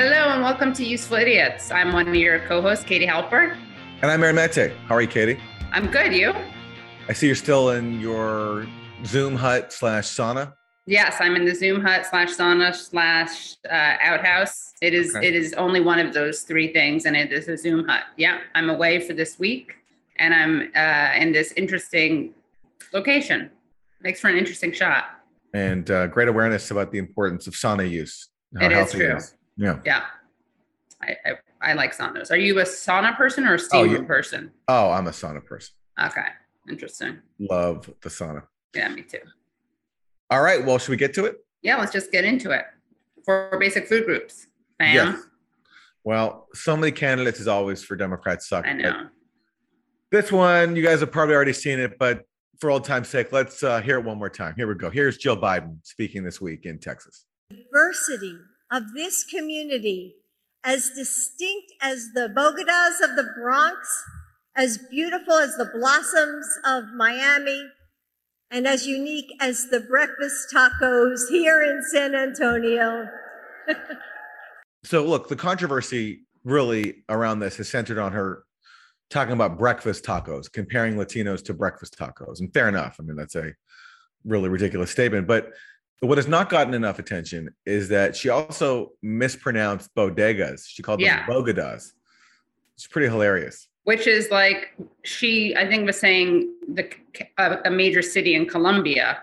Hello and welcome to Useful Idiots. I'm one of your co-hosts, Katie Halper. And I'm Aaron Maté. How are you, Katie? I'm good. You? I see you're still in your Zoom hut slash sauna. Yes, I'm in the Zoom hut slash sauna slash uh, outhouse. It is okay. it is only one of those three things, and it is a Zoom hut. Yeah, I'm away for this week, and I'm uh, in this interesting location. Makes for an interesting shot. And uh, great awareness about the importance of sauna use. It is true. Is. Yeah. Yeah. I, I, I, like saunas. Are you a sauna person or a steam oh, person? Oh, I'm a sauna person. Okay. Interesting. Love the sauna. Yeah, me too. All right. Well, should we get to it? Yeah, let's just get into it. For basic food groups. Bam. Yes. Well, so many candidates as always for Democrats suck. I know. This one, you guys have probably already seen it, but for old time's sake, let's uh, hear it one more time. Here we go. Here's Jill Biden speaking this week in Texas. Diversity of this community, as distinct as the Bogotas of the Bronx, as beautiful as the blossoms of Miami, and as unique as the breakfast tacos here in San Antonio. so, look, the controversy really around this is centered on her talking about breakfast tacos, comparing Latinos to breakfast tacos. And fair enough. I mean, that's a really ridiculous statement. But what has not gotten enough attention is that she also mispronounced bodegas. She called them bogodas. It's pretty hilarious. Which is like she, I think, was saying the a, a major city in Colombia,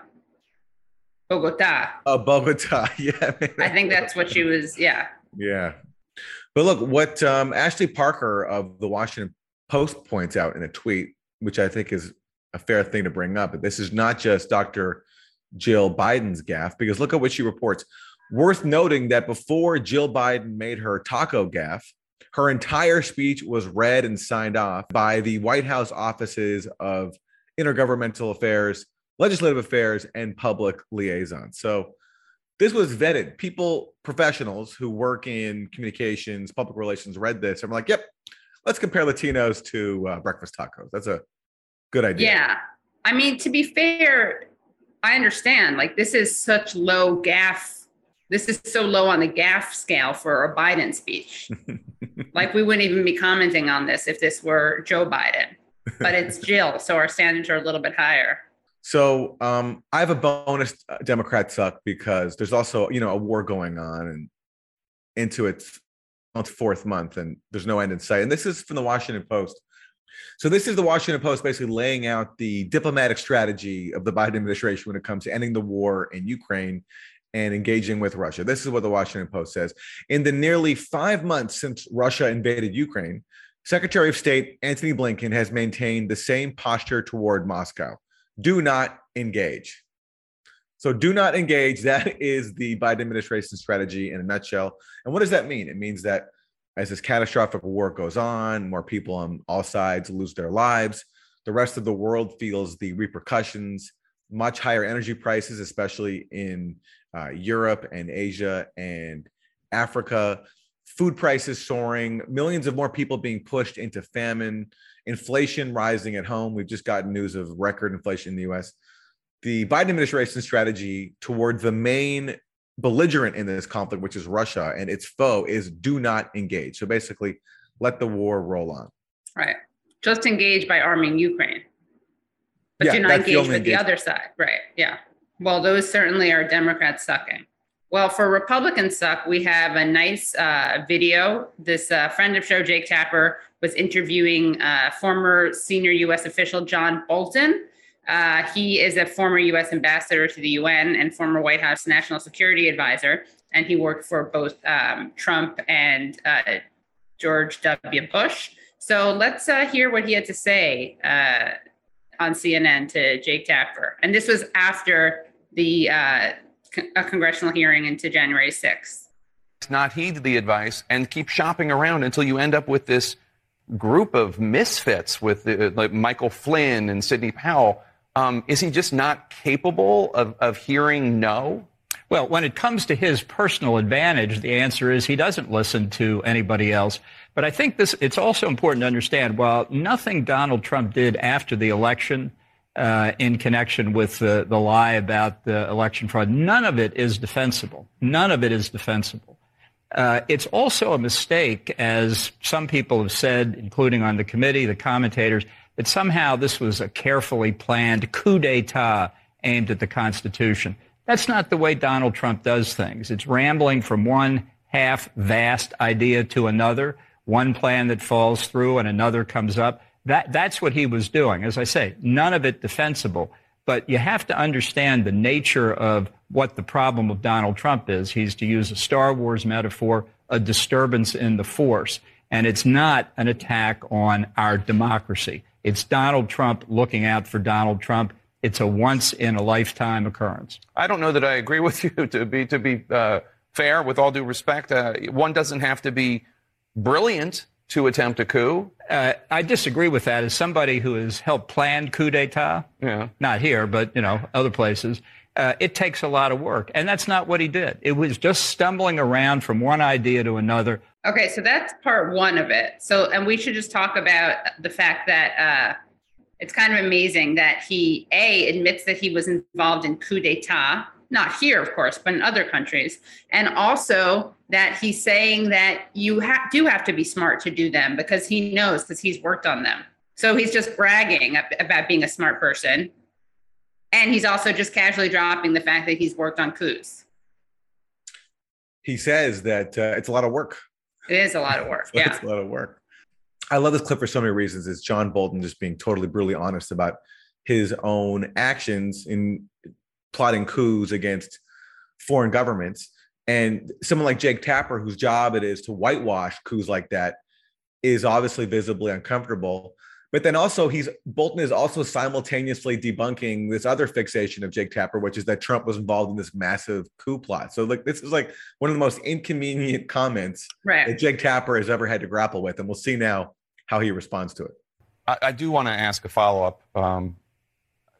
Bogota. Oh, Bogota. Yeah. I think that's what she was. Yeah. Yeah. But look, what um, Ashley Parker of the Washington Post points out in a tweet, which I think is a fair thing to bring up. But this is not just Dr. Jill Biden's gaffe, because look at what she reports. Worth noting that before Jill Biden made her taco gaffe, her entire speech was read and signed off by the White House offices of intergovernmental affairs, legislative affairs, and public liaison. So this was vetted. People, professionals who work in communications, public relations, read this and were like, yep, let's compare Latinos to uh, breakfast tacos. That's a good idea. Yeah. I mean, to be fair, I understand. Like this is such low gaffe. This is so low on the gaffe scale for a Biden speech. like we wouldn't even be commenting on this if this were Joe Biden, but it's Jill, so our standards are a little bit higher. So um, I have a bonus uh, Democrat suck because there's also you know a war going on and into its, its fourth month and there's no end in sight. And this is from the Washington Post. So this is the Washington Post basically laying out the diplomatic strategy of the Biden administration when it comes to ending the war in Ukraine and engaging with Russia. This is what the Washington Post says. In the nearly five months since Russia invaded Ukraine, Secretary of State Antony Blinken has maintained the same posture toward Moscow. Do not engage. So, do not engage. That is the Biden administration strategy in a nutshell. And what does that mean? It means that as this catastrophic war goes on, more people on all sides lose their lives. The rest of the world feels the repercussions, much higher energy prices, especially in uh, Europe and Asia and Africa. Food prices soaring, millions of more people being pushed into famine, inflation rising at home. We've just gotten news of record inflation in the US. The Biden administration strategy toward the main belligerent in this conflict, which is Russia, and its foe is do not engage. So basically, let the war roll on. Right. Just engage by arming Ukraine, but yeah, do not engage with the other side. Right. Yeah. Well, those certainly are Democrats sucking. Well, for Republicans suck, we have a nice uh, video. This uh, friend of show, Jake Tapper, was interviewing uh, former senior U.S. official John Bolton uh, he is a former U.S. ambassador to the UN and former White House national security advisor, and he worked for both um, Trump and uh, George W. Bush. So let's uh, hear what he had to say uh, on CNN to Jake Tapper. And this was after the uh, con- a congressional hearing into January 6th. Not heed the advice and keep shopping around until you end up with this group of misfits with uh, like Michael Flynn and Sidney Powell um, is he just not capable of, of hearing no? Well, when it comes to his personal advantage, the answer is he doesn't listen to anybody else. But I think this, it's also important to understand while nothing Donald Trump did after the election uh, in connection with the, the lie about the election fraud, none of it is defensible. None of it is defensible. Uh, it's also a mistake, as some people have said, including on the committee, the commentators, that somehow this was a carefully planned coup d'etat aimed at the Constitution. That's not the way Donald Trump does things. It's rambling from one half vast idea to another, one plan that falls through and another comes up. That, that's what he was doing. As I say, none of it defensible. But you have to understand the nature of what the problem of Donald Trump is. He's, to use a Star Wars metaphor, a disturbance in the force. And it's not an attack on our democracy. It's Donald Trump looking out for Donald Trump. It's a once in a lifetime occurrence. I don't know that I agree with you. To be to be uh, fair, with all due respect, uh, one doesn't have to be brilliant to attempt a coup. Uh, I disagree with that. As somebody who has helped plan coup d'état, yeah. not here, but you know other places, uh, it takes a lot of work, and that's not what he did. It was just stumbling around from one idea to another. Okay, so that's part one of it. So, and we should just talk about the fact that uh, it's kind of amazing that he a admits that he was involved in coup d'état not here, of course, but in other countries. And also that he's saying that you ha- do have to be smart to do them because he knows because he's worked on them. So he's just bragging about being a smart person. And he's also just casually dropping the fact that he's worked on coups. He says that uh, it's a lot of work. It is a lot of work. yeah. It's a lot of work. I love this clip for so many reasons. It's John Bolton just being totally brutally honest about his own actions in plotting coups against foreign governments. And someone like Jake Tapper, whose job it is to whitewash coups like that, is obviously visibly uncomfortable. But then also, he's Bolton is also simultaneously debunking this other fixation of Jake Tapper, which is that Trump was involved in this massive coup plot. So, like, this is like one of the most inconvenient comments right. that Jake Tapper has ever had to grapple with, and we'll see now how he responds to it. I, I do want to ask a follow up. Um,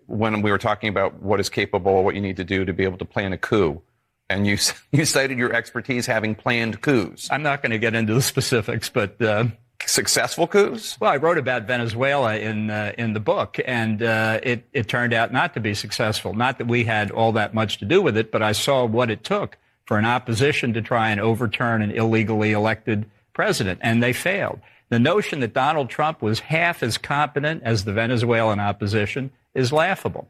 when we were talking about what is capable, what you need to do to be able to plan a coup. And you you cited your expertise having planned coups. I'm not going to get into the specifics, but uh, successful coups. Well, I wrote about Venezuela in uh, in the book, and uh, it it turned out not to be successful. Not that we had all that much to do with it, but I saw what it took for an opposition to try and overturn an illegally elected president, and they failed. The notion that Donald Trump was half as competent as the Venezuelan opposition is laughable.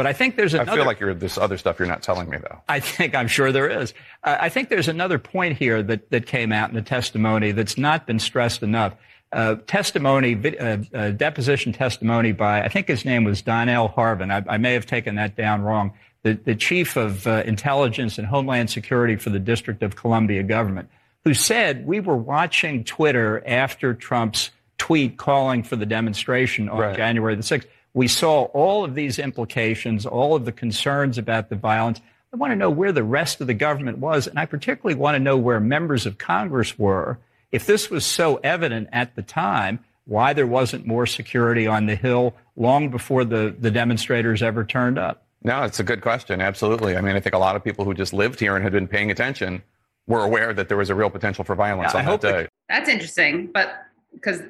But I think there's another. I feel like you're this other stuff you're not telling me though. I think I'm sure there is. Uh, I think there's another point here that that came out in the testimony that's not been stressed enough. Uh, testimony, uh, uh, deposition testimony by I think his name was Donell Harvin. I, I may have taken that down wrong. The, the chief of uh, intelligence and homeland security for the District of Columbia government, who said we were watching Twitter after Trump's tweet calling for the demonstration on right. January the sixth we saw all of these implications, all of the concerns about the violence. I want to know where the rest of the government was, and I particularly want to know where members of Congress were. If this was so evident at the time, why there wasn't more security on the Hill long before the, the demonstrators ever turned up? No, it's a good question. Absolutely. I mean, I think a lot of people who just lived here and had been paying attention were aware that there was a real potential for violence yeah, on I that day. That's interesting, but because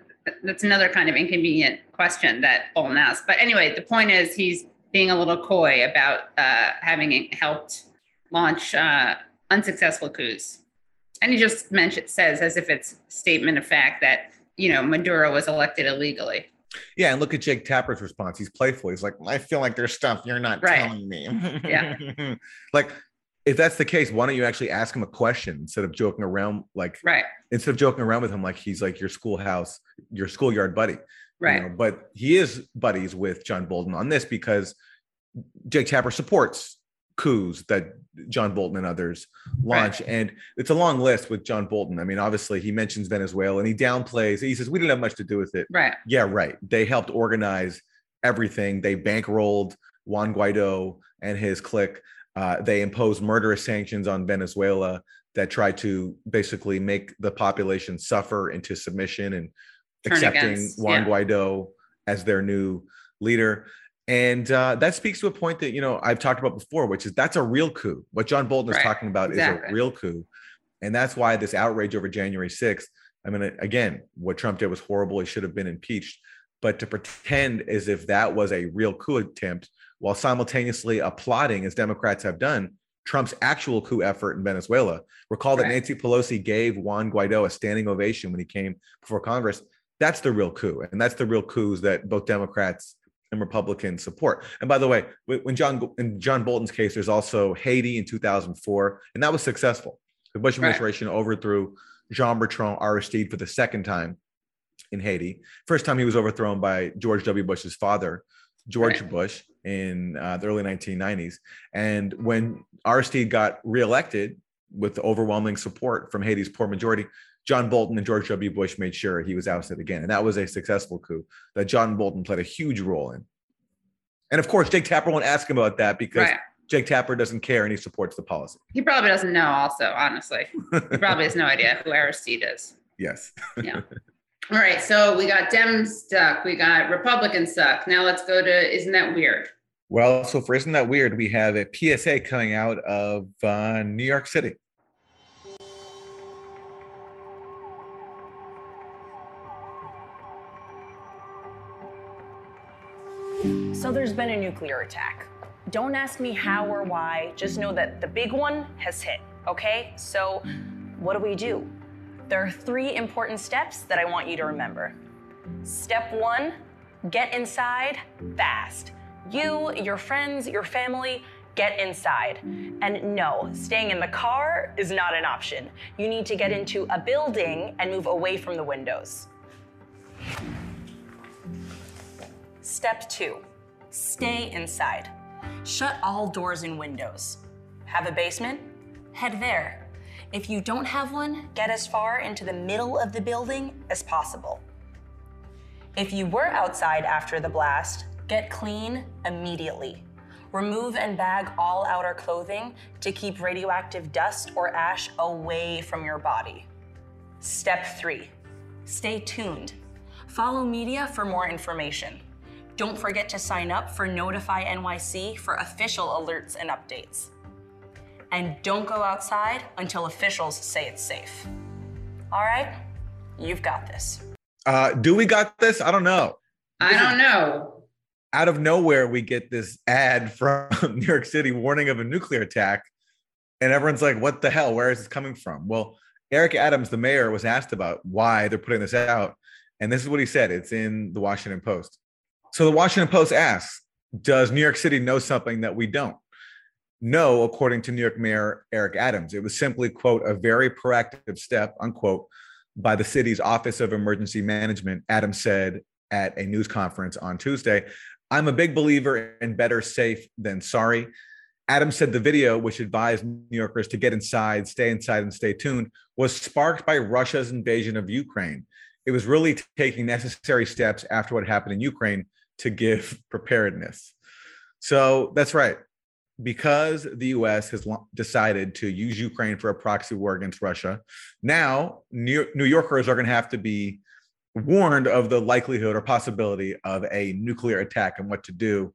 that's another kind of inconvenient question that Bolton asked. But anyway, the point is he's being a little coy about uh, having helped launch uh, unsuccessful coups. And he just mentioned says as if it's statement of fact that you know Maduro was elected illegally. Yeah, and look at Jake Tapper's response. He's playful. He's like, I feel like there's stuff you're not right. telling me. yeah. like if that's the case, why don't you actually ask him a question instead of joking around like right instead of joking around with him like he's like your schoolhouse, your schoolyard buddy. Right. You know? But he is buddies with John Bolton on this because Jake Tapper supports coups that John Bolton and others launch. Right. And it's a long list with John Bolton. I mean, obviously he mentions Venezuela and he downplays, he says, we didn't have much to do with it. Right. Yeah, right. They helped organize everything. They bankrolled Juan Guaido and his clique. Uh, they imposed murderous sanctions on Venezuela that tried to basically make the population suffer into submission and Turn accepting against, Juan yeah. Guaido as their new leader. And uh, that speaks to a point that you know I've talked about before, which is that's a real coup. What John Bolton right. is talking about exactly. is a real coup, and that's why this outrage over January 6th. I mean, again, what Trump did was horrible. He should have been impeached. But to pretend as if that was a real coup attempt while simultaneously applauding, as Democrats have done, Trump's actual coup effort in Venezuela. Recall that. Nancy Pelosi gave Juan Guaido a standing ovation when he came before Congress. That's the real coup. And that's the real coups that both Democrats and Republicans support. And by the way, when John in John Bolton's case, there's also Haiti in 2004, and that was successful. The Bush administration right. overthrew Jean Bertrand Aristide for the second time in Haiti. First time he was overthrown by George W. Bush's father, George right. Bush, in uh, the early 1990s. And when Aristide got reelected with overwhelming support from Haiti's poor majority, John Bolton and George W. Bush made sure he was ousted again. And that was a successful coup that John Bolton played a huge role in. And of course, Jake Tapper won't ask him about that because right. Jake Tapper doesn't care and he supports the policy. He probably doesn't know, also, honestly. he probably has no idea who Aristide is. Yes. yeah. All right. So we got Dems stuck. We got Republicans stuck. Now let's go to Isn't That Weird? Well, so for Isn't That Weird, we have a PSA coming out of uh, New York City. So there's been a nuclear attack. Don't ask me how or why, just know that the big one has hit, okay? So what do we do? There are three important steps that I want you to remember. Step one, get inside fast. You, your friends, your family, get inside. And no, staying in the car is not an option. You need to get into a building and move away from the windows. Step two, stay inside. Shut all doors and windows. Have a basement? Head there. If you don't have one, get as far into the middle of the building as possible. If you were outside after the blast, get clean immediately. Remove and bag all outer clothing to keep radioactive dust or ash away from your body. Step three, stay tuned. Follow media for more information. Don't forget to sign up for Notify NYC for official alerts and updates and don't go outside until officials say it's safe. All right? You've got this. Uh, do we got this? I don't know. I don't know. Out of nowhere, we get this ad from New York City warning of a nuclear attack. And everyone's like, what the hell? Where is this coming from? Well, Eric Adams, the mayor, was asked about why they're putting this out. And this is what he said it's in the Washington Post. So the Washington Post asks, Does New York City know something that we don't? No, according to New York Mayor Eric Adams. It was simply, quote, a very proactive step, unquote, by the city's Office of Emergency Management. Adams said at a news conference on Tuesday, I'm a big believer in better safe than sorry. Adams said the video, which advised New Yorkers to get inside, stay inside, and stay tuned, was sparked by Russia's invasion of Ukraine. It was really taking necessary steps after what happened in Ukraine to give preparedness. So that's right because the US has decided to use Ukraine for a proxy war against Russia, now New, Yorkers are going to have to be warned of the likelihood or possibility of a nuclear attack and what to do,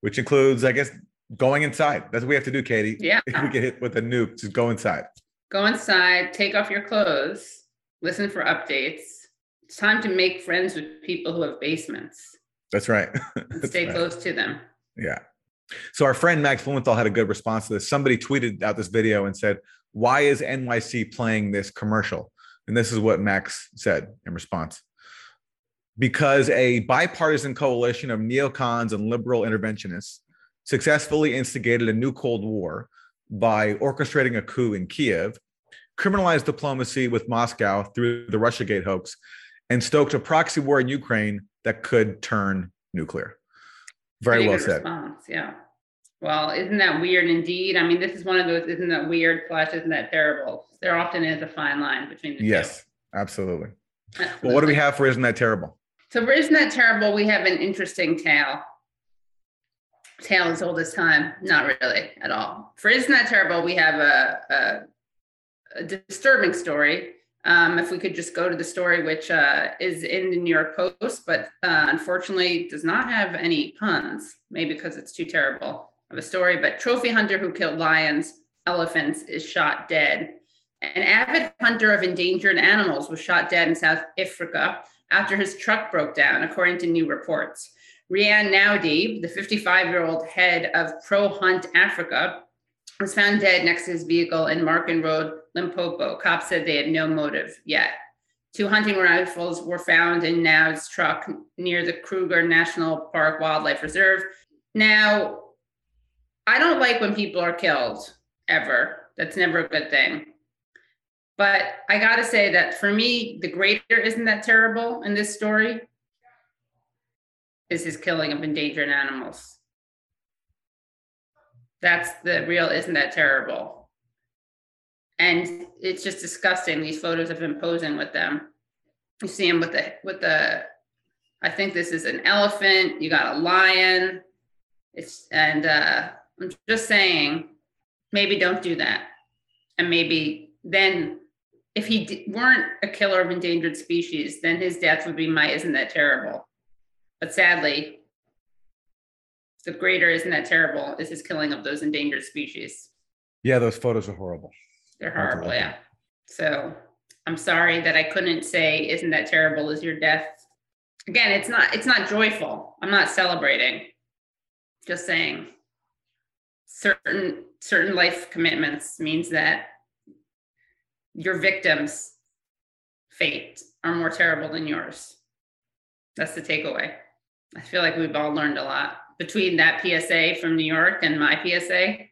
which includes, I guess, going inside. That's what we have to do, Katie. Yeah. If we get hit with a nuke, just go inside. Go inside, take off your clothes, listen for updates. It's time to make friends with people who have basements. That's right. That's stay right. close to them. Yeah. So our friend Max Blumenthal had a good response to this. Somebody tweeted out this video and said, "Why is NYC playing this commercial?" And this is what Max said in response. Because a bipartisan coalition of neocons and liberal interventionists successfully instigated a new Cold War by orchestrating a coup in Kiev, criminalized diplomacy with Moscow through the Russiagate hoax, and stoked a proxy war in Ukraine that could turn nuclear. Very well said. Response. Yeah. Well, isn't that weird indeed? I mean, this is one of those, isn't that weird slash isn't that terrible? There often is a fine line between the yes, two. absolutely. absolutely. Well, what do we have for Isn't That Terrible? So for Isn't That Terrible, we have an interesting tale. Tale as old as time. Not really at all. For Isn't That Terrible, we have a, a, a disturbing story um, if we could just go to the story, which uh, is in the New York Post, but uh, unfortunately does not have any puns, maybe because it's too terrible of a story. But trophy hunter who killed lions, elephants is shot dead. An avid hunter of endangered animals was shot dead in South Africa after his truck broke down, according to new reports. Riaan Naudé, the 55 year old head of Pro Hunt Africa, was found dead next to his vehicle in Marken Road, Limpopo. Cops said they had no motive yet. Two hunting rifles were found in Now's truck near the Kruger National Park Wildlife Reserve. Now, I don't like when people are killed ever. That's never a good thing. But I got to say that for me, the greater isn't that terrible in this story is his killing of endangered animals. That's the real, isn't that terrible? And it's just disgusting. These photos of him posing with them. You see him with the with the I think this is an elephant. You got a lion. It's and uh I'm just saying, maybe don't do that. And maybe then if he d- weren't a killer of endangered species, then his death would be my isn't that terrible? But sadly, the greater isn't that terrible is his killing of those endangered species. Yeah, those photos are horrible. They're horrible, yeah. So I'm sorry that I couldn't say isn't that terrible is your death. Again, it's not it's not joyful. I'm not celebrating. Just saying certain certain life commitments means that your victim's fate are more terrible than yours. That's the takeaway. I feel like we've all learned a lot between that PSA from New York and my PSA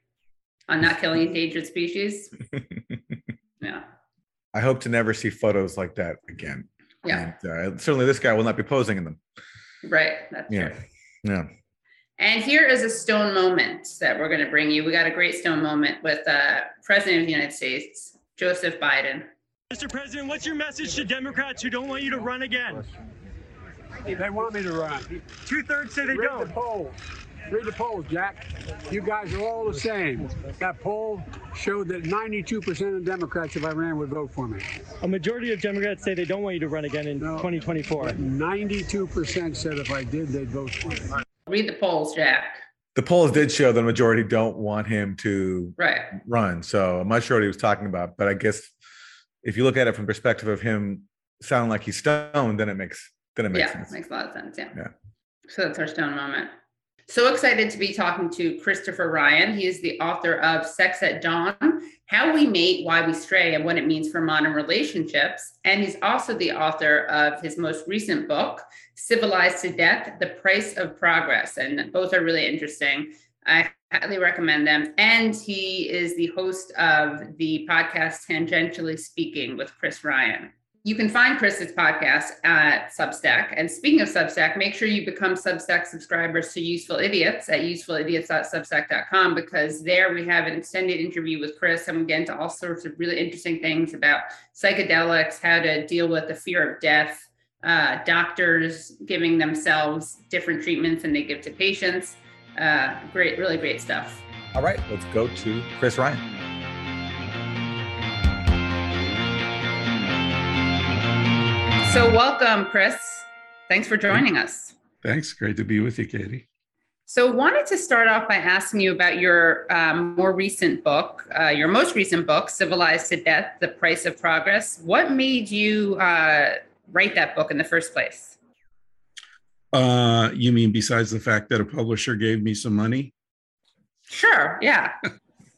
on not killing endangered species. yeah. I hope to never see photos like that again. Yeah. And, uh, certainly this guy will not be posing in them. Right. That's yeah. true. Yeah. And here is a stone moment that we're going to bring you. We got a great stone moment with uh, President of the United States, Joseph Biden. Mr. President, what's your message to Democrats who don't want you to run again? They want me to run. Two thirds say they Read don't. the polls. Read the polls, Jack. You guys are all the same. That poll showed that 92% of Democrats, if I ran, would vote for me. A majority of Democrats say they don't want you to run again in No. 2024. 92% said if I did, they'd vote for me. Read the polls, Jack. The polls did show the majority don't want him to Right. run. So I'm not sure what he was talking about, but I guess if you look at it from the perspective of him sounding like he's stoned, then it makes then it makes sense. yeah, sense. makes a lot of sense. Yeah. Yeah. So that's our stone moment. So excited to be talking to Christopher Ryan. He is the author of Sex at Dawn How We Mate, Why We Stray, and What It Means for Modern Relationships. And he's also the author of his most recent book, Civilized to Death The Price of Progress. And both are really interesting. I highly recommend them. And he is the host of the podcast Tangentially Speaking with Chris Ryan. You can find Chris's podcast at Substack. And speaking of Substack, make sure you become Substack subscribers to Useful Idiots at usefulidiots.substack.com because there we have an extended interview with Chris and we get into all sorts of really interesting things about psychedelics, how to deal with the fear of death, uh, doctors giving themselves different treatments than they give to patients. Uh, great, really great stuff. All right, let's go to Chris Ryan. So, welcome, Chris. Thanks for joining us. Thanks. Great to be with you, Katie. So, wanted to start off by asking you about your um, more recent book, uh, your most recent book, Civilized to Death The Price of Progress. What made you uh, write that book in the first place? Uh, you mean besides the fact that a publisher gave me some money? Sure, yeah.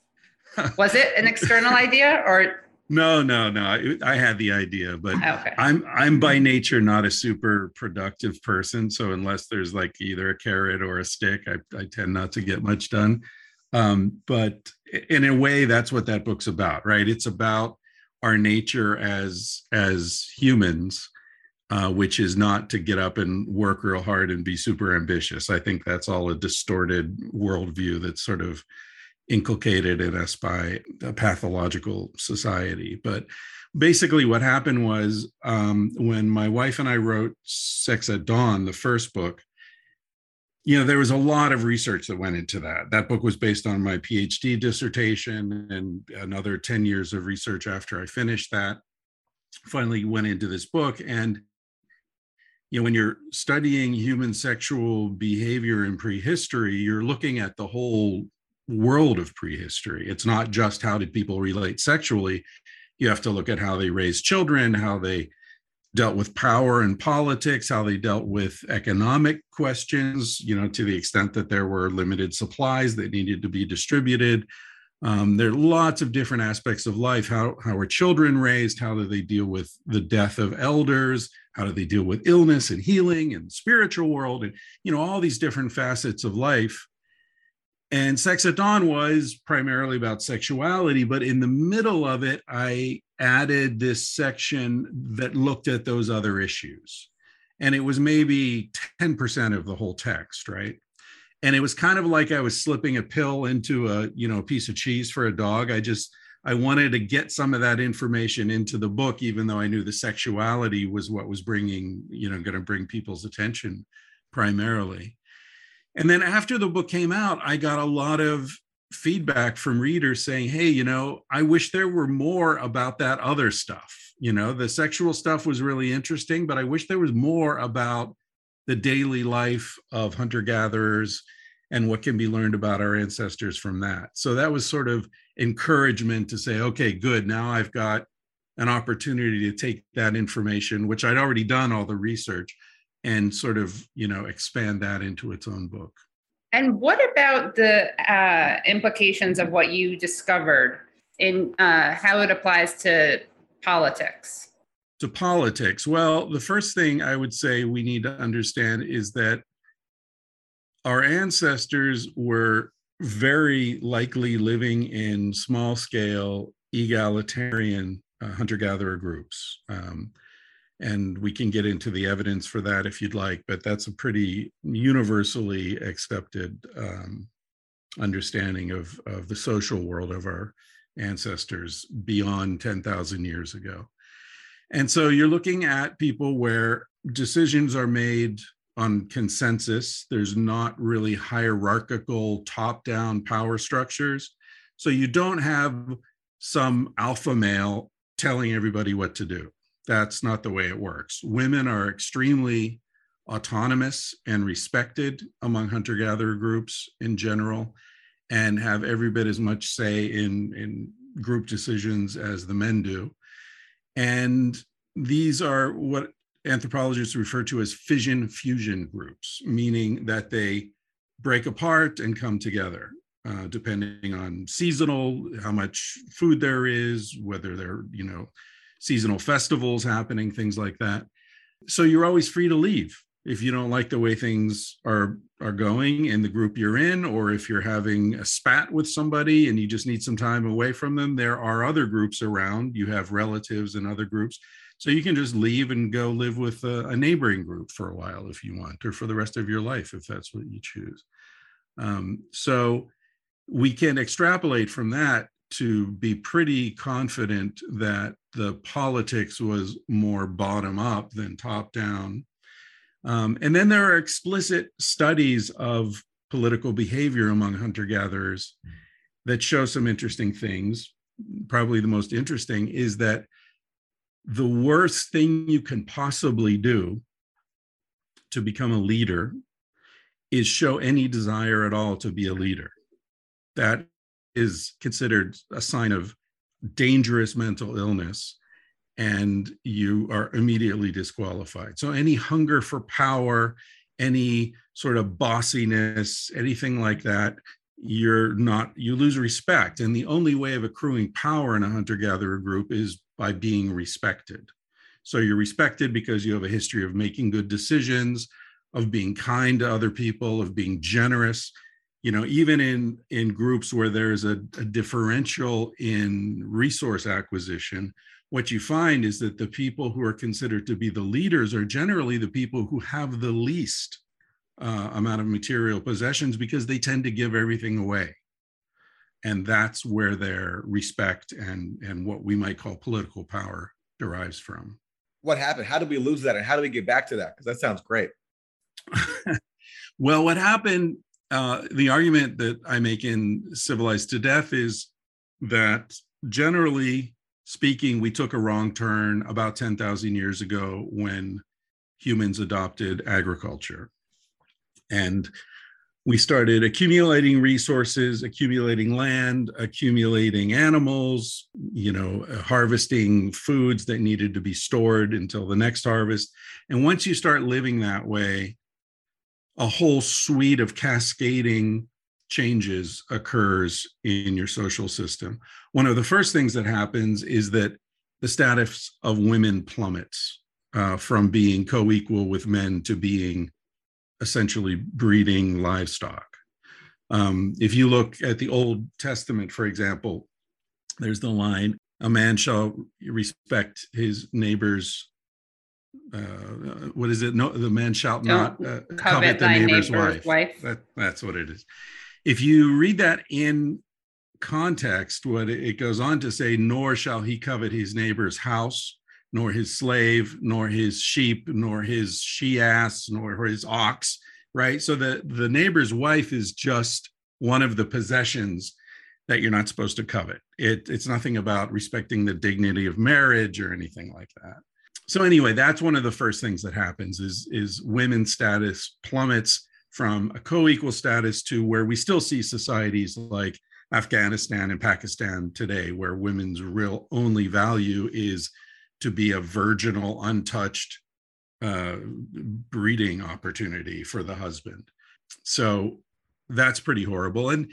Was it an external idea or? No, no, no. I, I had the idea, but Okay. I'm I'm by nature not a super productive person. So unless there's like either a carrot or a stick, I, I tend not to get much done. Um, but in a way, that's what that book's about, right? It's about our nature as as humans, uh, which is not to get up and work real hard and be super ambitious. I think that's all a distorted worldview that's sort of inculcated in us by a pathological society. But basically, what happened was um, when my wife and I wrote Sex at Dawn, the first book, you know, there was a lot of research that went into that. That book was based on my PhD dissertation and another 10 years of research after I finished that. Finally, went into this book. And, you know, when you're studying human sexual behavior in prehistory, you're looking at the whole world of prehistory. It's not just how did people relate sexually. You have to look at how they raised children, how they dealt with power and politics, how they dealt with economic questions, you know, to the extent that there were limited supplies that needed to be distributed. Um, there are lots of different aspects of life. How, how are children raised? How do they deal with the death of elders? How do they deal with illness and healing and spiritual world? And, you know, all these different facets of life. And Sex at Dawn was primarily about sexuality, but in the middle of it, I added this section that looked at those other issues. And it was maybe 10% of the whole text, right? and it was kind of like i was slipping a pill into a you know a piece of cheese for a dog i just i wanted to get some of that information into the book even though i knew the sexuality was what was bringing you know going to bring people's attention primarily and then after the book came out i got a lot of feedback from readers saying hey you know i wish there were more about that other stuff you know the sexual stuff was really interesting but i wish there was more about the daily life of hunter gatherers and what can be learned about our ancestors from that. So that was sort of encouragement to say, okay, good. Now I've got an opportunity to take that information, which I'd already done all the research, and sort of, you know, expand that into its own book. And what about the uh, implications of what you discovered in uh, how it applies to politics? to politics? Well, the first thing I would say we need to understand is that our ancestors were very likely living in small scale egalitarian uh, hunter gatherer groups. Um, and we can get into the evidence for that if you'd like, but that's a pretty universally accepted um, understanding of, of the social world of our ancestors beyond 10,000 years ago. And so you're looking at people where decisions are made on consensus. There's not really hierarchical top down power structures. So you don't have some alpha male telling everybody what to do. That's not the way it works. Women are extremely autonomous and respected among hunter gatherer groups in general and have every bit as much say in, in group decisions as the men do. And these are what anthropologists refer to as fission fusion groups, meaning that they break apart and come together. Uh, depending on seasonal, how much food there is, whether they're you know, seasonal festivals happening, things like that. So you're always free to leave if you don't like the way things are are going in the group you're in or if you're having a spat with somebody and you just need some time away from them. There are other groups around. You have relatives and other groups. So you can just leave and go live with a, a neighboring group for a while if you want or for the rest of your life if that's what you choose. Um, so we can extrapolate from that to be pretty confident that the politics was more bottom up than top down um, and then there are explicit studies of political behavior among hunter gatherers that show some interesting things. Probably the most interesting is that the worst thing you can possibly do to become a leader is show any desire at all to be a leader. That is considered a sign of dangerous mental illness and you are immediately disqualified. So any hunger for power, any sort of bossiness, anything like that, you're not, you lose respect. And the only way of accruing power in a hunter gatherer group is by being respected. So you're respected because you have a history of making good decisions, of being kind to other people, of being generous. You know, even in in groups where there's a, a differential in resource acquisition, what you find is that the people who are considered to be the leaders are generally the people who have the least uh, amount of material possessions because they tend to give everything away. And that's where their respect and and what we might call political power derives from. What happened? How did we lose that and how do we get back to that? Because that sounds great. Well what happened uh, the argument that i make in civilized to death is that generally speaking, we took a wrong turn about 10,000 years ago when humans adopted agriculture. And we started accumulating resources, accumulating land, accumulating animals, you know, harvesting foods that needed to be stored until the next harvest. And once you start living that way, a whole suite of cascading changes occurs in your social system. One of the first things that happens is that the status of women plummets uh, from being co-equal with men to being essentially breeding livestock. Um, if you look at the Old Testament, for example, there's the line, a man shall respect his neighbor's uh, what is it? No, the man shall not uh, covet, covet, the neighbor's, neighbor's wife. wife. That, that's what it is. If you read that in context, what it goes on to say, nor shall he covet his neighbor's house, nor his slave, nor his sheep, nor his she ass, nor his ox, right? So the, the neighbor's wife is just one of the possessions that you're not supposed to covet. It, it's nothing about respecting the dignity of marriage or anything like that. So anyway, that's one of the first things that happens is, is women's status plummets from a co-equal status to where we still see societies like Afghanistan and Pakistan today, where women's real only value is to be a virginal, untouched uh, breeding opportunity for the husband. So that's pretty horrible. And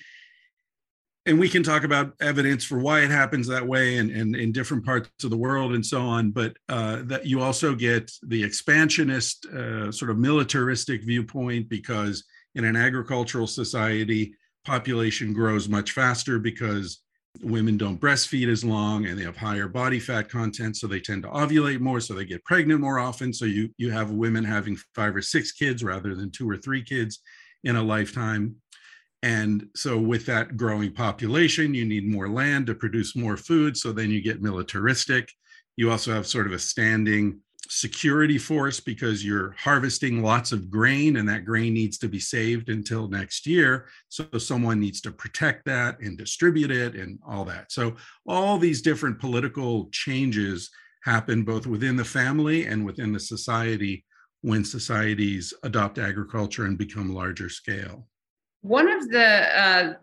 and we can talk about evidence for why it happens that way and, and in different parts of the world and so on but uh, that you also get the expansionist uh, sort of militaristic viewpoint because in an agricultural society population grows much faster because women don't breastfeed as long and they have higher body fat content so they tend to ovulate more so they get pregnant more often. So you you have women having five or six kids rather than two or three kids in a lifetime and so with that growing population you need more land to produce more food so then you get militaristic you also have sort of a standing security force because you're harvesting lots of grain and that grain needs to be saved until next year. So someone needs to protect that and distribute it and all that. So all these different political changes happen both within the family and within the society when societies adopt agriculture and become larger scale. One of the, uh,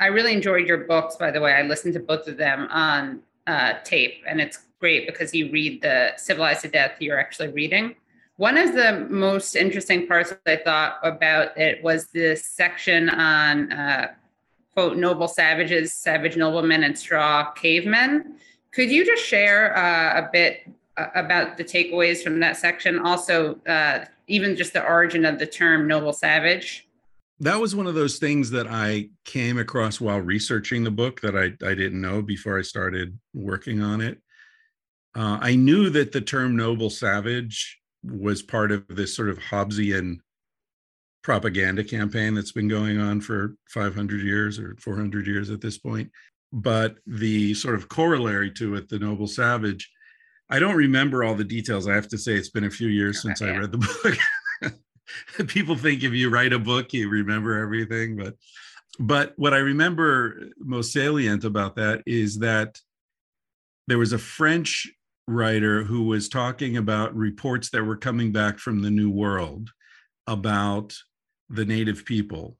I really enjoyed your books, by the way. I listened to both of them on uh, tape, and it's great because you read the Civilized to Death you're actually reading. One of the most interesting parts I thought about it was this section on uh, quote noble savages, savage noblemen, and straw cavemen. Could you just share uh, a bit uh, about the takeaways from that section? Also, uh, even just the origin of the term noble savage. That was one of those things that I came across while researching the book that I, I didn't know before I started working on it. Uh, I knew that the term noble savage was part of this sort of Hobbesian propaganda campaign that's been going on for 500 years or 400 years at this point. But the sort of corollary to it, the noble savage, I don't remember all the details. I have to say, it's been a few years since I read the book. People think if you write a book, you remember everything, but but what I remember most salient about that is that there was a French writer who was talking about reports that were coming back from the New World about the native people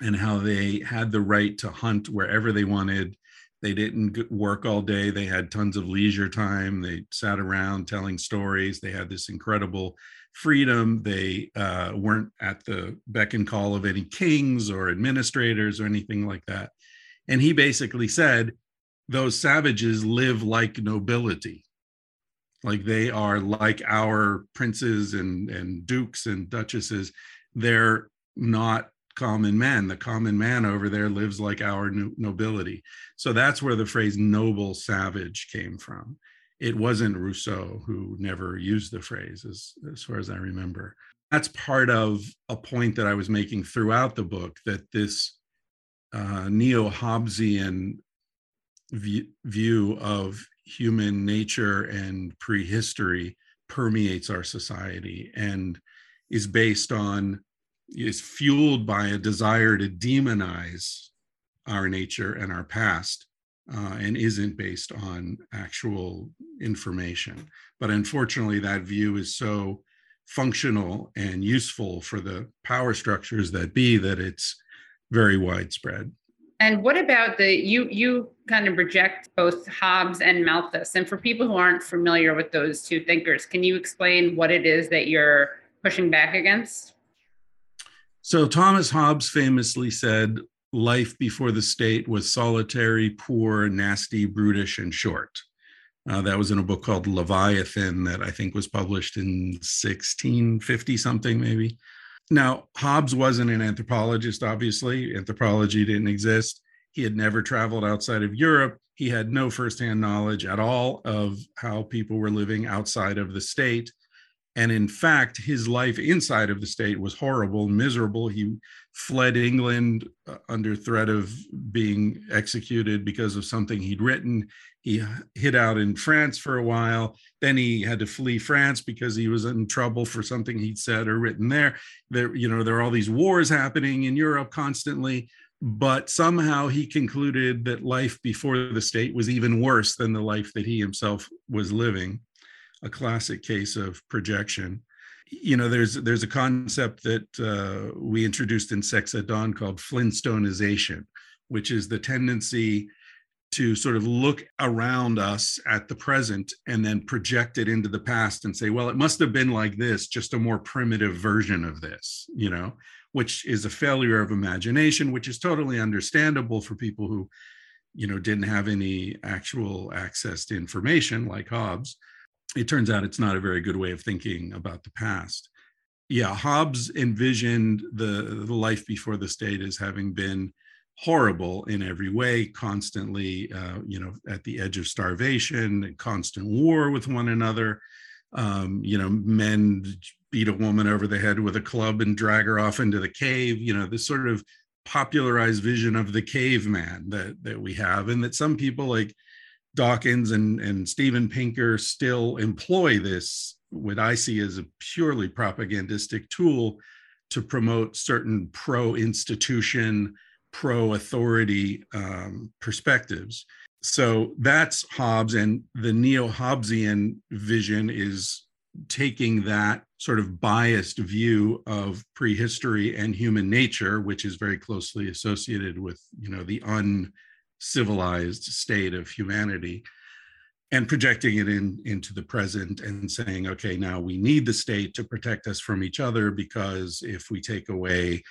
and how they had the right to hunt wherever they wanted. They didn't work all day. They had tons of leisure time. They sat around telling stories. They had this incredible freedom. They uh, weren't at the beck and call of any kings or administrators or anything like that. And he basically said, those savages live like nobility. Like they are like our princes and and dukes and duchesses. They're not common men. The common man over there lives like our nobility. So that's where the phrase noble savage came from it wasn't rousseau who never used the phrase as, as far as i remember. That's part of a point that i was making throughout the book that this uh, neo-hobbesian view, view of human nature and prehistory permeates our society and is based on is fueled by a desire to demonize our nature and our past uh, and isn't based on actual information but unfortunately that view is so functional and useful for the power structures that be that it's very widespread and what about the you you kind of reject both Hobbes and Malthus? And for people who aren't familiar with those two thinkers, can you explain what it is that you're pushing back against? So Thomas Hobbes famously said, life before the state was solitary, poor, nasty, brutish, and short. Uh, that was in a book called Leviathan that I think was published in 1650 something, maybe. Now, Hobbes wasn't an anthropologist, obviously. Anthropology didn't exist. He had never traveled outside of Europe. He had no firsthand knowledge at all of how people were living outside of the state. And in fact, his life inside of the state was horrible, miserable. He fled England uh, under threat of being executed because of something he'd written. He hid out in France for a while. Then he had to flee France because he was in trouble for something he'd said or written there. There, you know, there are all these wars happening in Europe constantly. But somehow he concluded that life before the state was even worse than the life that he himself was living a classic case of projection. You know, there's there's a concept that uh, we introduced in Sex at Dawn called Flintstonization, which is the tendency to sort of look around us at the present and then project it into the past and say, well, it must have been like this, just a more primitive version of this, you know, which is a failure of imagination, which is totally understandable for people who, you know, didn't have any actual access to information like Hobbes it turns out it's not a very good way of thinking about the past. Yeah, Hobbes envisioned the, the life before the state as having been horrible in every way, constantly, uh, you know, at the edge of starvation, constant war with one another. Um, you know, men beat a woman over the head with a club and drag her off into the cave. You know, this sort of popularized vision of the caveman that that we have, and that some people like Dawkins and, and Steven Pinker still employ this, what I see as a purely propagandistic tool to promote certain pro institution, pro authority um, perspectives. So that's Hobbes, and the neo Hobbesian vision is taking that sort of biased view of prehistory and human nature, which is very closely associated with, you know, the un civilized state of humanity and projecting it in into the present and saying okay now we need the state to protect us from each other because if we take away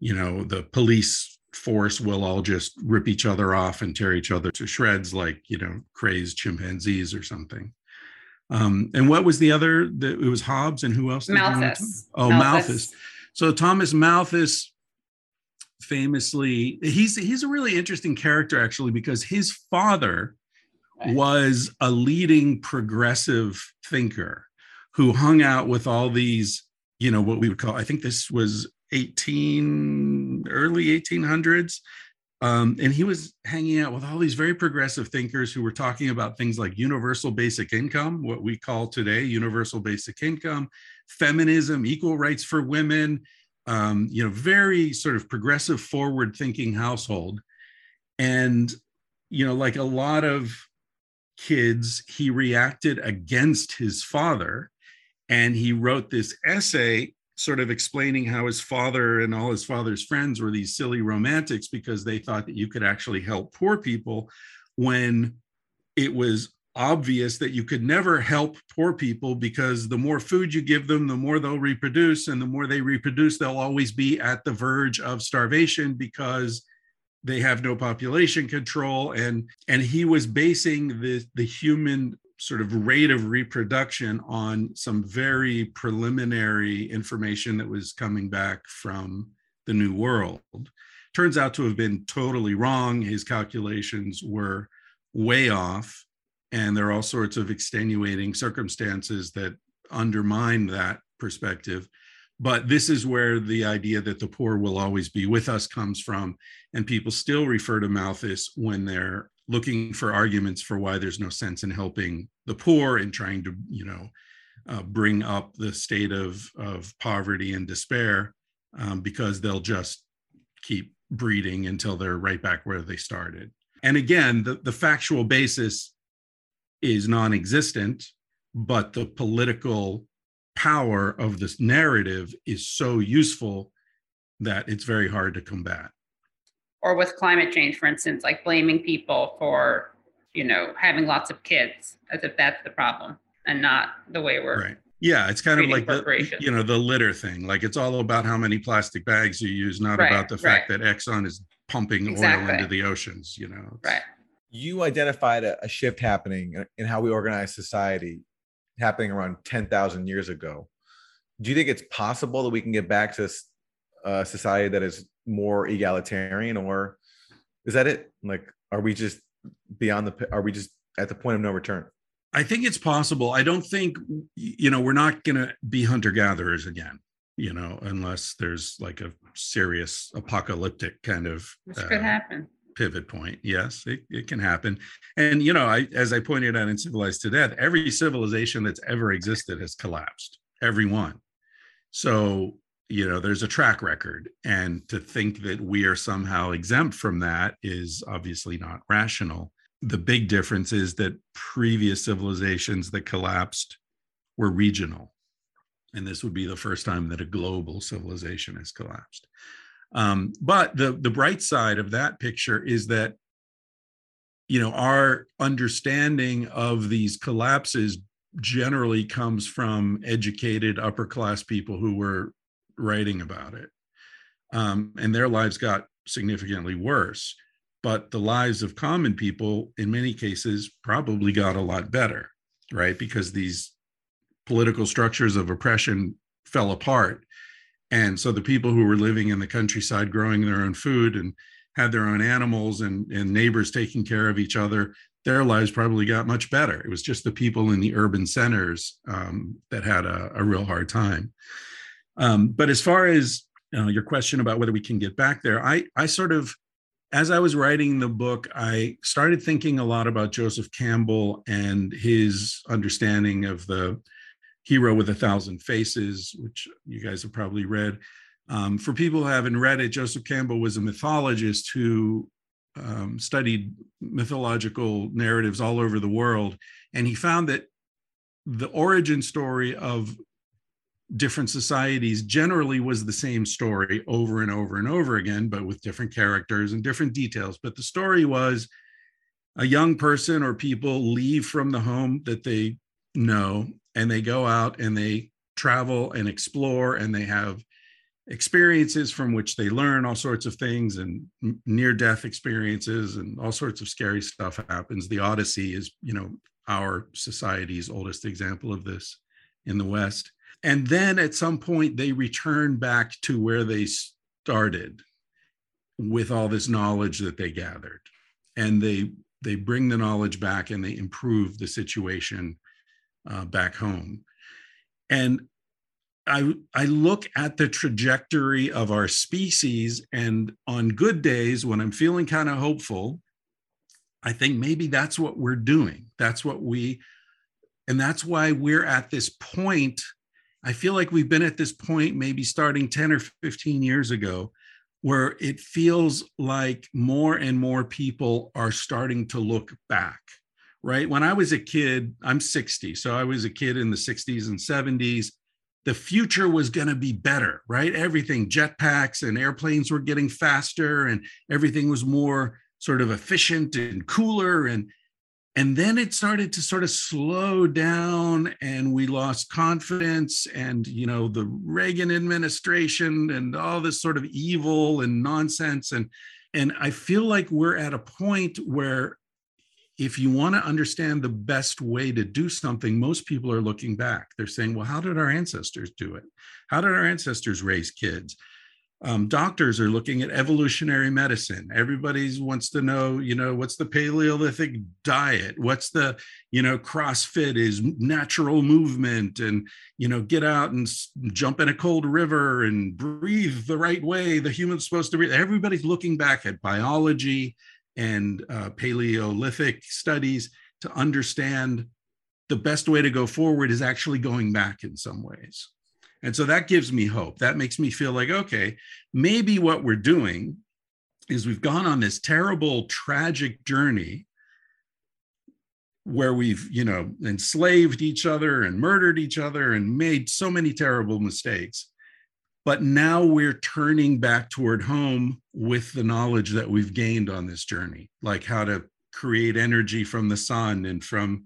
you know the police force will all just rip each other off and tear each other to shreds like you know crazed chimpanzees or something. Um, and what was the other the, it was hobbes and who else malthus. oh malthus. malthus. So thomas malthus famously he's he's a really interesting character actually because his father was a leading progressive thinker who hung out with all these you know what we would call i think this was 18 early 1800s um, and he was hanging out with all these very progressive thinkers who were talking about things like universal basic income what we call today universal basic income feminism equal rights for women um, you know, very sort of progressive, forward thinking household. And, you know, like a lot of kids, he reacted against his father. And he wrote this essay sort of explaining how his father and all his father's friends were these silly romantics because they thought that you could actually help poor people when it was obvious that you could never help poor people because the more food you give them, the more they'll reproduce. And the more they reproduce, they'll always be at the verge of starvation because they have no population control. And, and he was basing the, the human sort of rate of reproduction on some very preliminary information that was coming back from the New World. Turns out to have been totally wrong. His calculations were way off and there are all sorts of extenuating circumstances that undermine that perspective. But this is where the idea that the poor will always be with us comes from. And people still refer to malthus when they're looking for arguments for why there's no sense in helping the poor and trying to you know uh, bring up the state of of poverty and despair um, because they'll just keep breeding until they're right back where they started. And again the, the factual basis is non-existent but the political power of this narrative is so useful that it's very hard to combat. Or with climate change for instance like blaming people for you know having lots of kids as if that's the problem and not the way we're right. Yeah it's kind of like the you know the litter thing. Like it's all about how many plastic bags you use not right, about the fact right. that exxon is pumping exactly. oil into the oceans you know. Right you identified a, a shift happening in how we organize society happening around 10,000 years ago. Do you think it's possible that we can get back to a society that is more egalitarian or is that it? Like are we just beyond the are we just at the point of no return? I think it's possible. I don't think you know we're not going to be hunter gatherers again you know unless there's like a serious apocalyptic kind of which uh, could happen pivot point. Yes it, it can happen. And you know i as i pointed out in civilized to death every civilization that's ever existed has collapsed every one. So you know there's a track record and to think that we are somehow exempt from that is obviously not rational. The big difference is that previous civilizations that collapsed were regional and this would be the first time that a global civilization has collapsed um, but the the bright side of that picture is that you know our understanding of these collapses generally comes from educated upper class people who were writing about it. Um, and their lives got significantly worse. But the lives of common people, in many cases, probably got a lot better, right? Because these political structures of oppression fell apart. And so the people who were living in the countryside growing their own food and had their own animals and, and neighbors taking care of each other, their lives probably got much better. It was just the people in the urban centers um, that had a, a, real hard time. Um, but as far as uh, your question about whether we can get back there, I, I sort of, as I was writing the book, I started thinking a lot about Joseph Campbell and his understanding of the hero with a thousand faces, which you guys have probably read. Um, for people who haven't read it, Joseph Campbell was a mythologist who um, studied mythological narratives all over the world. And he found that the origin story of different societies generally was the same story over and over and over again, but with different characters and different details. But the story was a young person or people leave from the home that they know and they go out and they travel and explore and they have experiences from which they learn all sorts of things and near death experiences and all sorts of scary stuff happens. The odyssey is you know our society's oldest example of this in the west. And then at some point they return back to where they started with all this knowledge that they gathered. And they they bring the knowledge back and they improve the situation uh, back home and I, I look at the trajectory of our species, and on good days, when I'm feeling kind of hopeful, I think maybe that's what we're doing. That's what we, and that's why we're at this point I feel like we've been at this point maybe starting 10 or 15 years ago where it feels like more and more people are starting to look back. Right. When I was a kid, I'm 60. So I was a kid in the 60s and 70s. The future was going to be better, right? Everything, jetpacks and airplanes were getting faster and everything was more sort of efficient and cooler. And and then it started to sort of slow down and we lost confidence and you know the reagan administration and all this sort of evil and nonsense and and i feel like we're at a point where if you want to understand the best way to do something most people are looking back they're saying well how did our ancestors do it how did our ancestors raise kids um, doctors are looking at evolutionary medicine. Everybody wants to know, you know, what's the Paleolithic diet? What's the, you know, CrossFit is natural movement and, you know, get out and jump in a cold river and breathe the right way the human's supposed to breathe. Everybody's looking back at biology and uh, Paleolithic studies to understand the best way to go forward is actually going back in some ways. And so that gives me hope. That makes me feel like, okay, maybe what we're doing is we've gone on this terrible, tragic journey where we've, you know, enslaved each other and murdered each other and made so many terrible mistakes. But now we're turning back toward home with the knowledge that we've gained on this journey, like how to create energy from the sun and from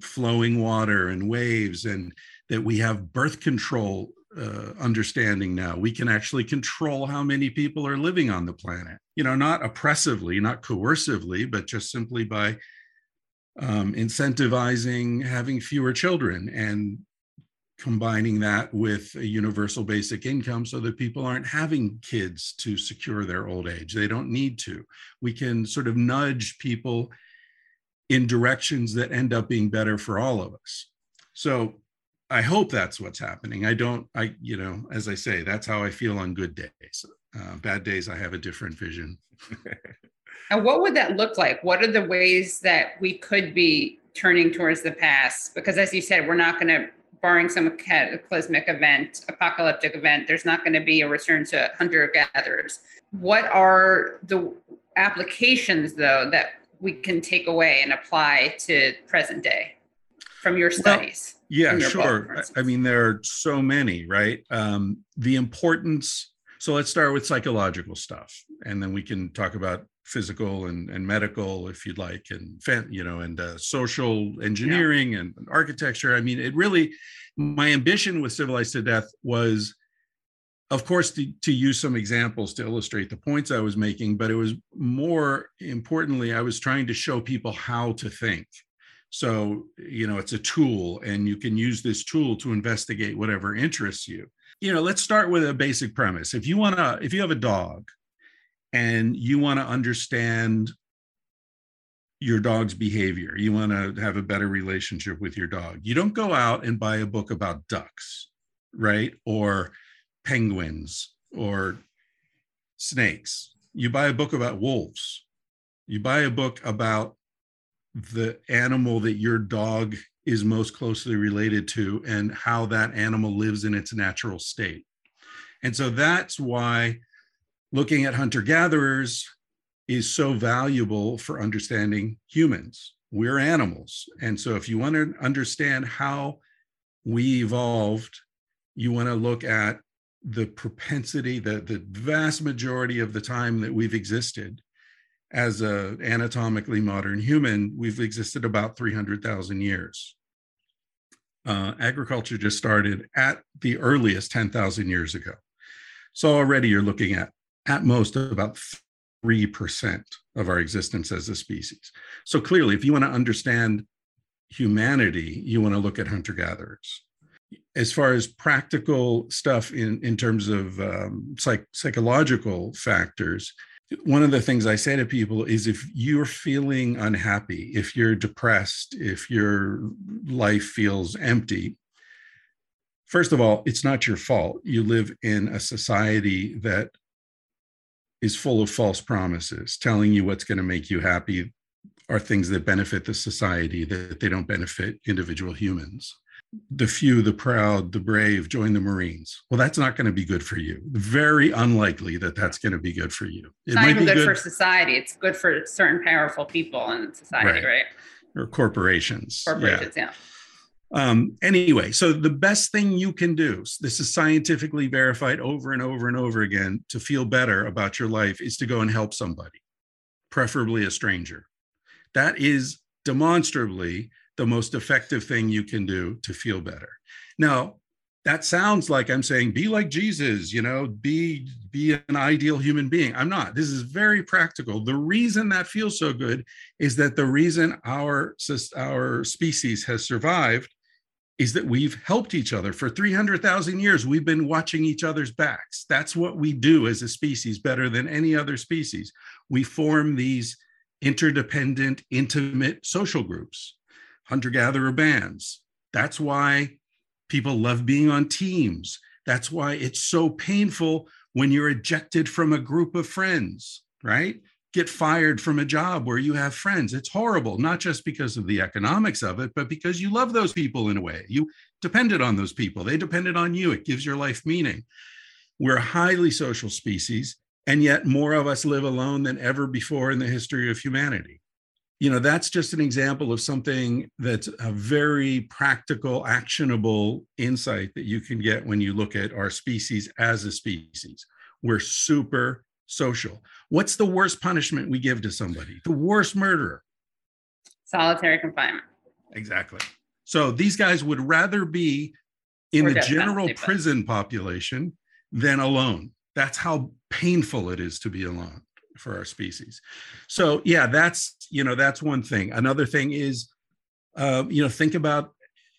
flowing water and waves and that we have birth control uh, understanding now. We can actually control how many people are living on the planet. You know, not oppressively, not coercively, but just simply by um, incentivizing having fewer children and combining that with a universal basic income so that people aren't having kids to secure their old age. They don't need to. We can sort of nudge people in directions that end up being better for all of us. So I hope that's what's happening. I don't, I, you know, as I say, that's how I feel on good days. Uh, bad days, I have a different vision. and what would that look like? What are the ways that we could be turning towards the past? Because as you said, we're not going to barring some cataclysmic event, apocalyptic event, there's not going to be a return to hunter gatherers. What are the applications, though, that we can take away and apply to present day from your studies? Well, yeah, sure. Book, I mean, there are so many, right? Um, the importance. So let's start with psychological stuff, and then we can talk about physical and, and medical if you'd like and you know and uh, social engineering yeah. and architecture. I mean it really my ambition with civilized to death was of course to, to use some examples to illustrate the points i was making but it was more importantly i was trying to show people how to think. So you know it's a tool and you can use this tool to investigate whatever interests you. You know let's start with a basic premise. If you want to if you have a dog and you want to understand your dog's behavior. You want to have a better relationship with your dog. You don't go out and buy a book about ducks, right? Or penguins or snakes. You buy a book about wolves. You buy a book about the animal that your dog is most closely related to and how that animal lives in its natural state. And so that's why looking at hunter gatherers is so valuable for understanding humans. We're animals. And so, if you want to understand how we evolved, you want to look at the propensity, the, the vast majority of the time that we've existed as a anatomically modern human, we've existed about 300,000 years. Uh, agriculture just started at the earliest 10,000 years ago. So already you're looking at at most about 3% of our existence as a species. So clearly, if you want to understand humanity, you want to look at hunter gatherers. As far as practical stuff in, in terms of um, psych, psychological factors, one of the things I say to people is if you're feeling unhappy, if you're depressed, if your life feels empty, first of all, it's not your fault. You live in a society that is full of false promises, telling you what's going to make you happy are things that benefit the society, that they don't benefit individual humans. The few, the proud, the brave join the Marines. Well, that's not going to be good for you. Very unlikely that that's going to be good for you. It it's not even good, good, for society. It's good for certain powerful people in society, right? right? Or corporations. Corporations, yeah. yeah. Um, anyway, so the best thing you can do, this is scientifically verified over and over and over again, to feel better about your life is to go and help somebody, preferably a stranger. That is demonstrably the most effective thing you can do to feel better. Now, that sounds like I'm saying be like Jesus, you know, be be an ideal human being. I'm not. This is very practical. The reason that feels so good is that the reason our our species has survived is that we've helped each other for 300,000 years. We've been watching each other's backs. That's what we do as a species better than any other species. We form these interdependent, intimate social groups, hunter gatherer bands. That's why people love being on teams. That's why it's so painful when you're ejected from a group of friends, right? Get fired from a job where you have friends. It's horrible, not just because of the economics of it, but because you love those people in a way. You depended on those people, they depended on you. It gives your life meaning. We're a highly social species, and yet more of us live alone than ever before in the history of humanity. You know, that's just an example of something that's a very practical, actionable insight that you can get when you look at our species as a species. We're super social. What's the worst punishment we give to somebody? The worst murderer. Solitary confinement. Exactly. So these guys would rather be in the general prison population than alone. That's how painful it is to be alone for our species. So yeah, that's you know that's one thing. Another thing is, uh, you know, think about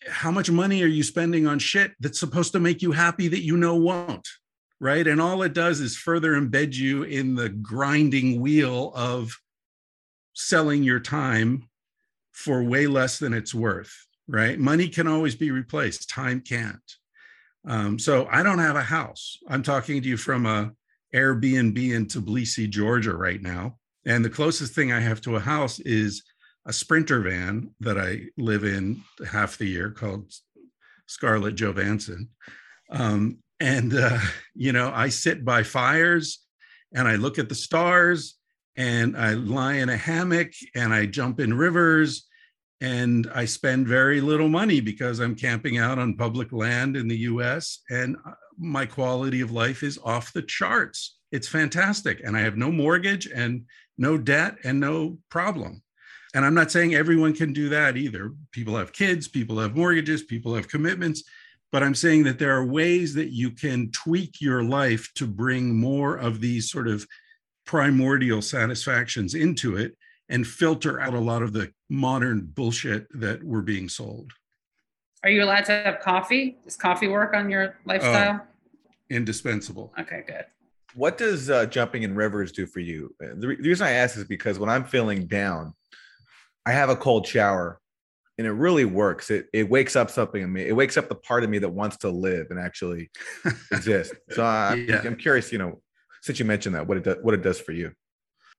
how much money are you spending on shit that's supposed to make you happy that you know won't, right? And all it does is further embed you in the grinding wheel of selling your time for way less than it's worth, right? Money can always be replaced, time can't. Um, so I don't have a house. I'm talking to you from a Airbnb in Tbilisi, Georgia, right now. And the closest thing I have to a house is a sprinter van that I live in half the year called Scarlett Jovanson. Um, and, uh, you know, I sit by fires and I look at the stars and I lie in a hammock and I jump in rivers and I spend very little money because I'm camping out on public land in the US and uh, my quality of life is off the charts. It's fantastic. And I have no mortgage and no debt and no problem. And I'm not saying everyone can do that either. People have kids, people have mortgages, people have commitments. But I'm saying that there are ways that you can tweak your life to bring more of these sort of primordial satisfactions into it and filter out a lot of the modern bullshit that we're being sold. Are you allowed to have coffee? Does coffee work on your lifestyle? Uh, indispensable. Okay, good. What does uh, jumping in rivers do for you? The, re- the reason I ask is because when I'm feeling down, I have a cold shower and it really works. It it wakes up something in me. It wakes up the part of me that wants to live and actually exist. So I, yeah. I'm curious, you know, since you mentioned that, what it does, what it does for you.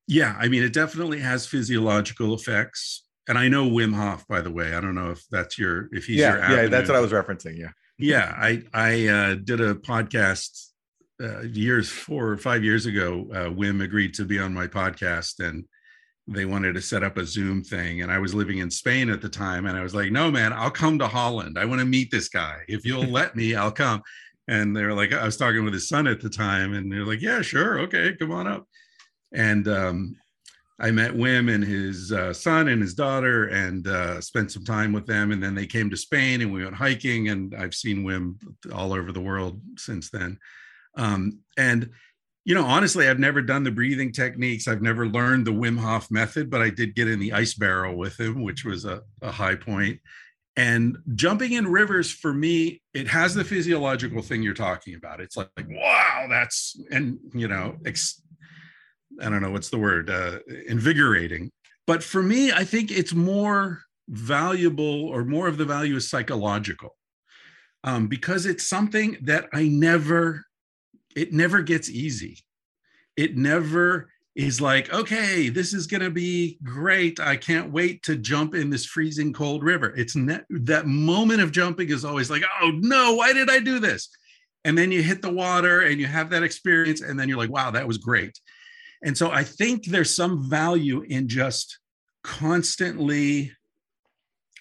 Yeah, I mean, it definitely has physiological effects. And I know Wim Hof, by the way. I don't know if that's your if he's yeah, your yeah. That's what I was referencing. Yeah, yeah. I I uh, did a podcast uh, years four or five years ago. Uh, Wim agreed to be on my podcast, and they wanted to set up a Zoom thing. And I was living in Spain at the time, and I was like, "No, man, I'll come to Holland. I want to meet this guy. If you'll let me, I'll come." And they're like, I was talking with his son at the time, and they're like, "Yeah, sure, okay, come on up." And um, I met Wim and his uh, son and his daughter and uh, spent some time with them. And then they came to Spain and we went hiking. And I've seen Wim all over the world since then. Um, and, you know, honestly, I've never done the breathing techniques. I've never learned the Wim Hof method, but I did get in the ice barrel with him, which was a, a high point. And jumping in rivers for me, it has the physiological thing you're talking about. It's like, like wow, that's, and, you know, ex- I don't know what's the word, uh, invigorating. But for me, I think it's more valuable or more of the value is psychological um, because it's something that I never, it never gets easy. It never is like, okay, this is going to be great. I can't wait to jump in this freezing cold river. It's ne- that moment of jumping is always like, oh no, why did I do this? And then you hit the water and you have that experience, and then you're like, wow, that was great. And so I think there's some value in just constantly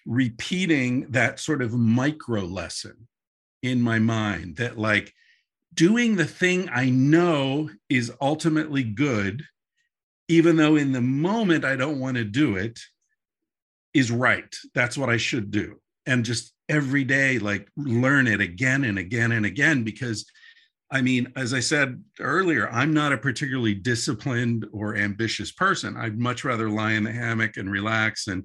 repeating that sort of micro lesson in my mind that, like, doing the thing I know is ultimately good, even though in the moment I don't want to do it, is right. That's what I should do. And just every day, like, learn it again and again and again because I mean, as I said earlier, I'm not a particularly disciplined or ambitious person. I'd much rather lie in the hammock and relax and,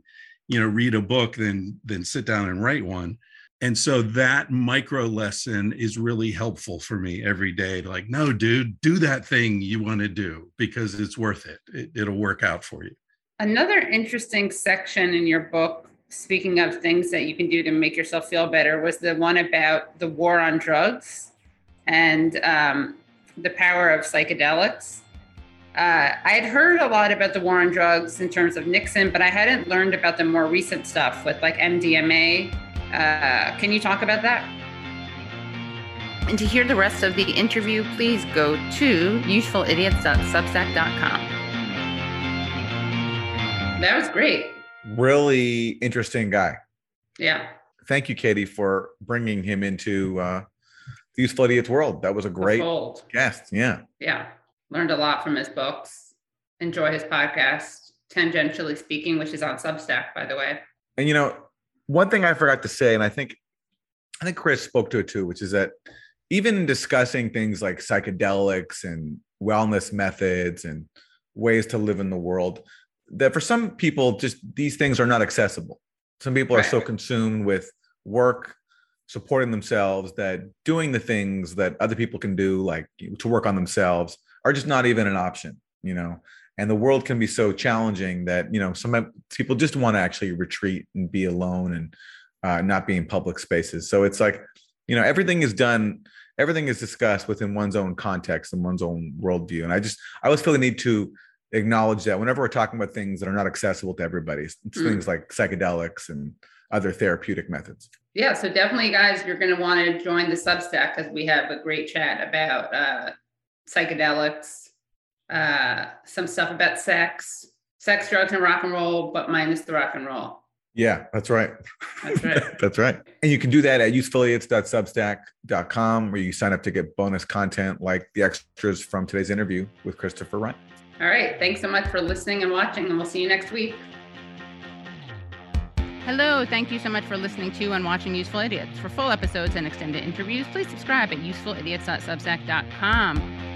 you know, read a book than than sit down and write one. And so that micro lesson is really helpful for me every day. Like, no, dude, do that thing you want to do because it's worth it. it it'll work out for you. Another interesting section in your book, speaking of things that you can do to make yourself feel better, was the one about the war on drugs and um, the power of psychedelics. Uh, I had heard a lot about the war on drugs in terms of Nixon, but I hadn't learned about the more recent stuff with like MDMA. Uh, can you talk about that? And to hear the rest of the interview, please go to usefulidiots.substack.com. That was great. Really interesting guy. Yeah. Thank you, Katie, for bringing him into uh, Useful Idiot's World. That was a great guest. Yeah. Yeah. Learned a lot from his books. Enjoy his podcast, Tangentially Speaking, which is on Substack, by the way. And you know, one thing I forgot to say, and I think I think Chris spoke to it too, which is that even discussing things like psychedelics and wellness methods and ways to live in the world, that for some people, just these things are not accessible. Some people right. are so consumed with work, supporting themselves, that doing the things that other people can do, like to work on themselves, are just not even an option, you know? And the world can be so challenging that, you know, some people just want to actually retreat and be alone and uh, not be in public spaces. So it's like, you know, everything is done, everything is discussed within one's own context and one's own worldview. And I just, I always feel the need to acknowledge that whenever we're talking about things that are not accessible to everybody, it's mm. things like psychedelics and other therapeutic methods. Yeah, so definitely, guys, you're going to want to join the Substack because we have a great chat about uh, psychedelics, uh, some stuff about sex, sex, drugs, and rock and roll, but minus the rock and roll. Yeah, that's right. That's right. that's right. And you can do that at usefulidiots.substack.com where you sign up to get bonus content like the extras from today's interview with Christopher Ryan. All right. Thanks so much for listening and watching, and we'll see you next week. Hello, thank you so much for listening to and watching Useful Idiots. For full episodes and extended interviews, please subscribe at usefulidiots.substack.com.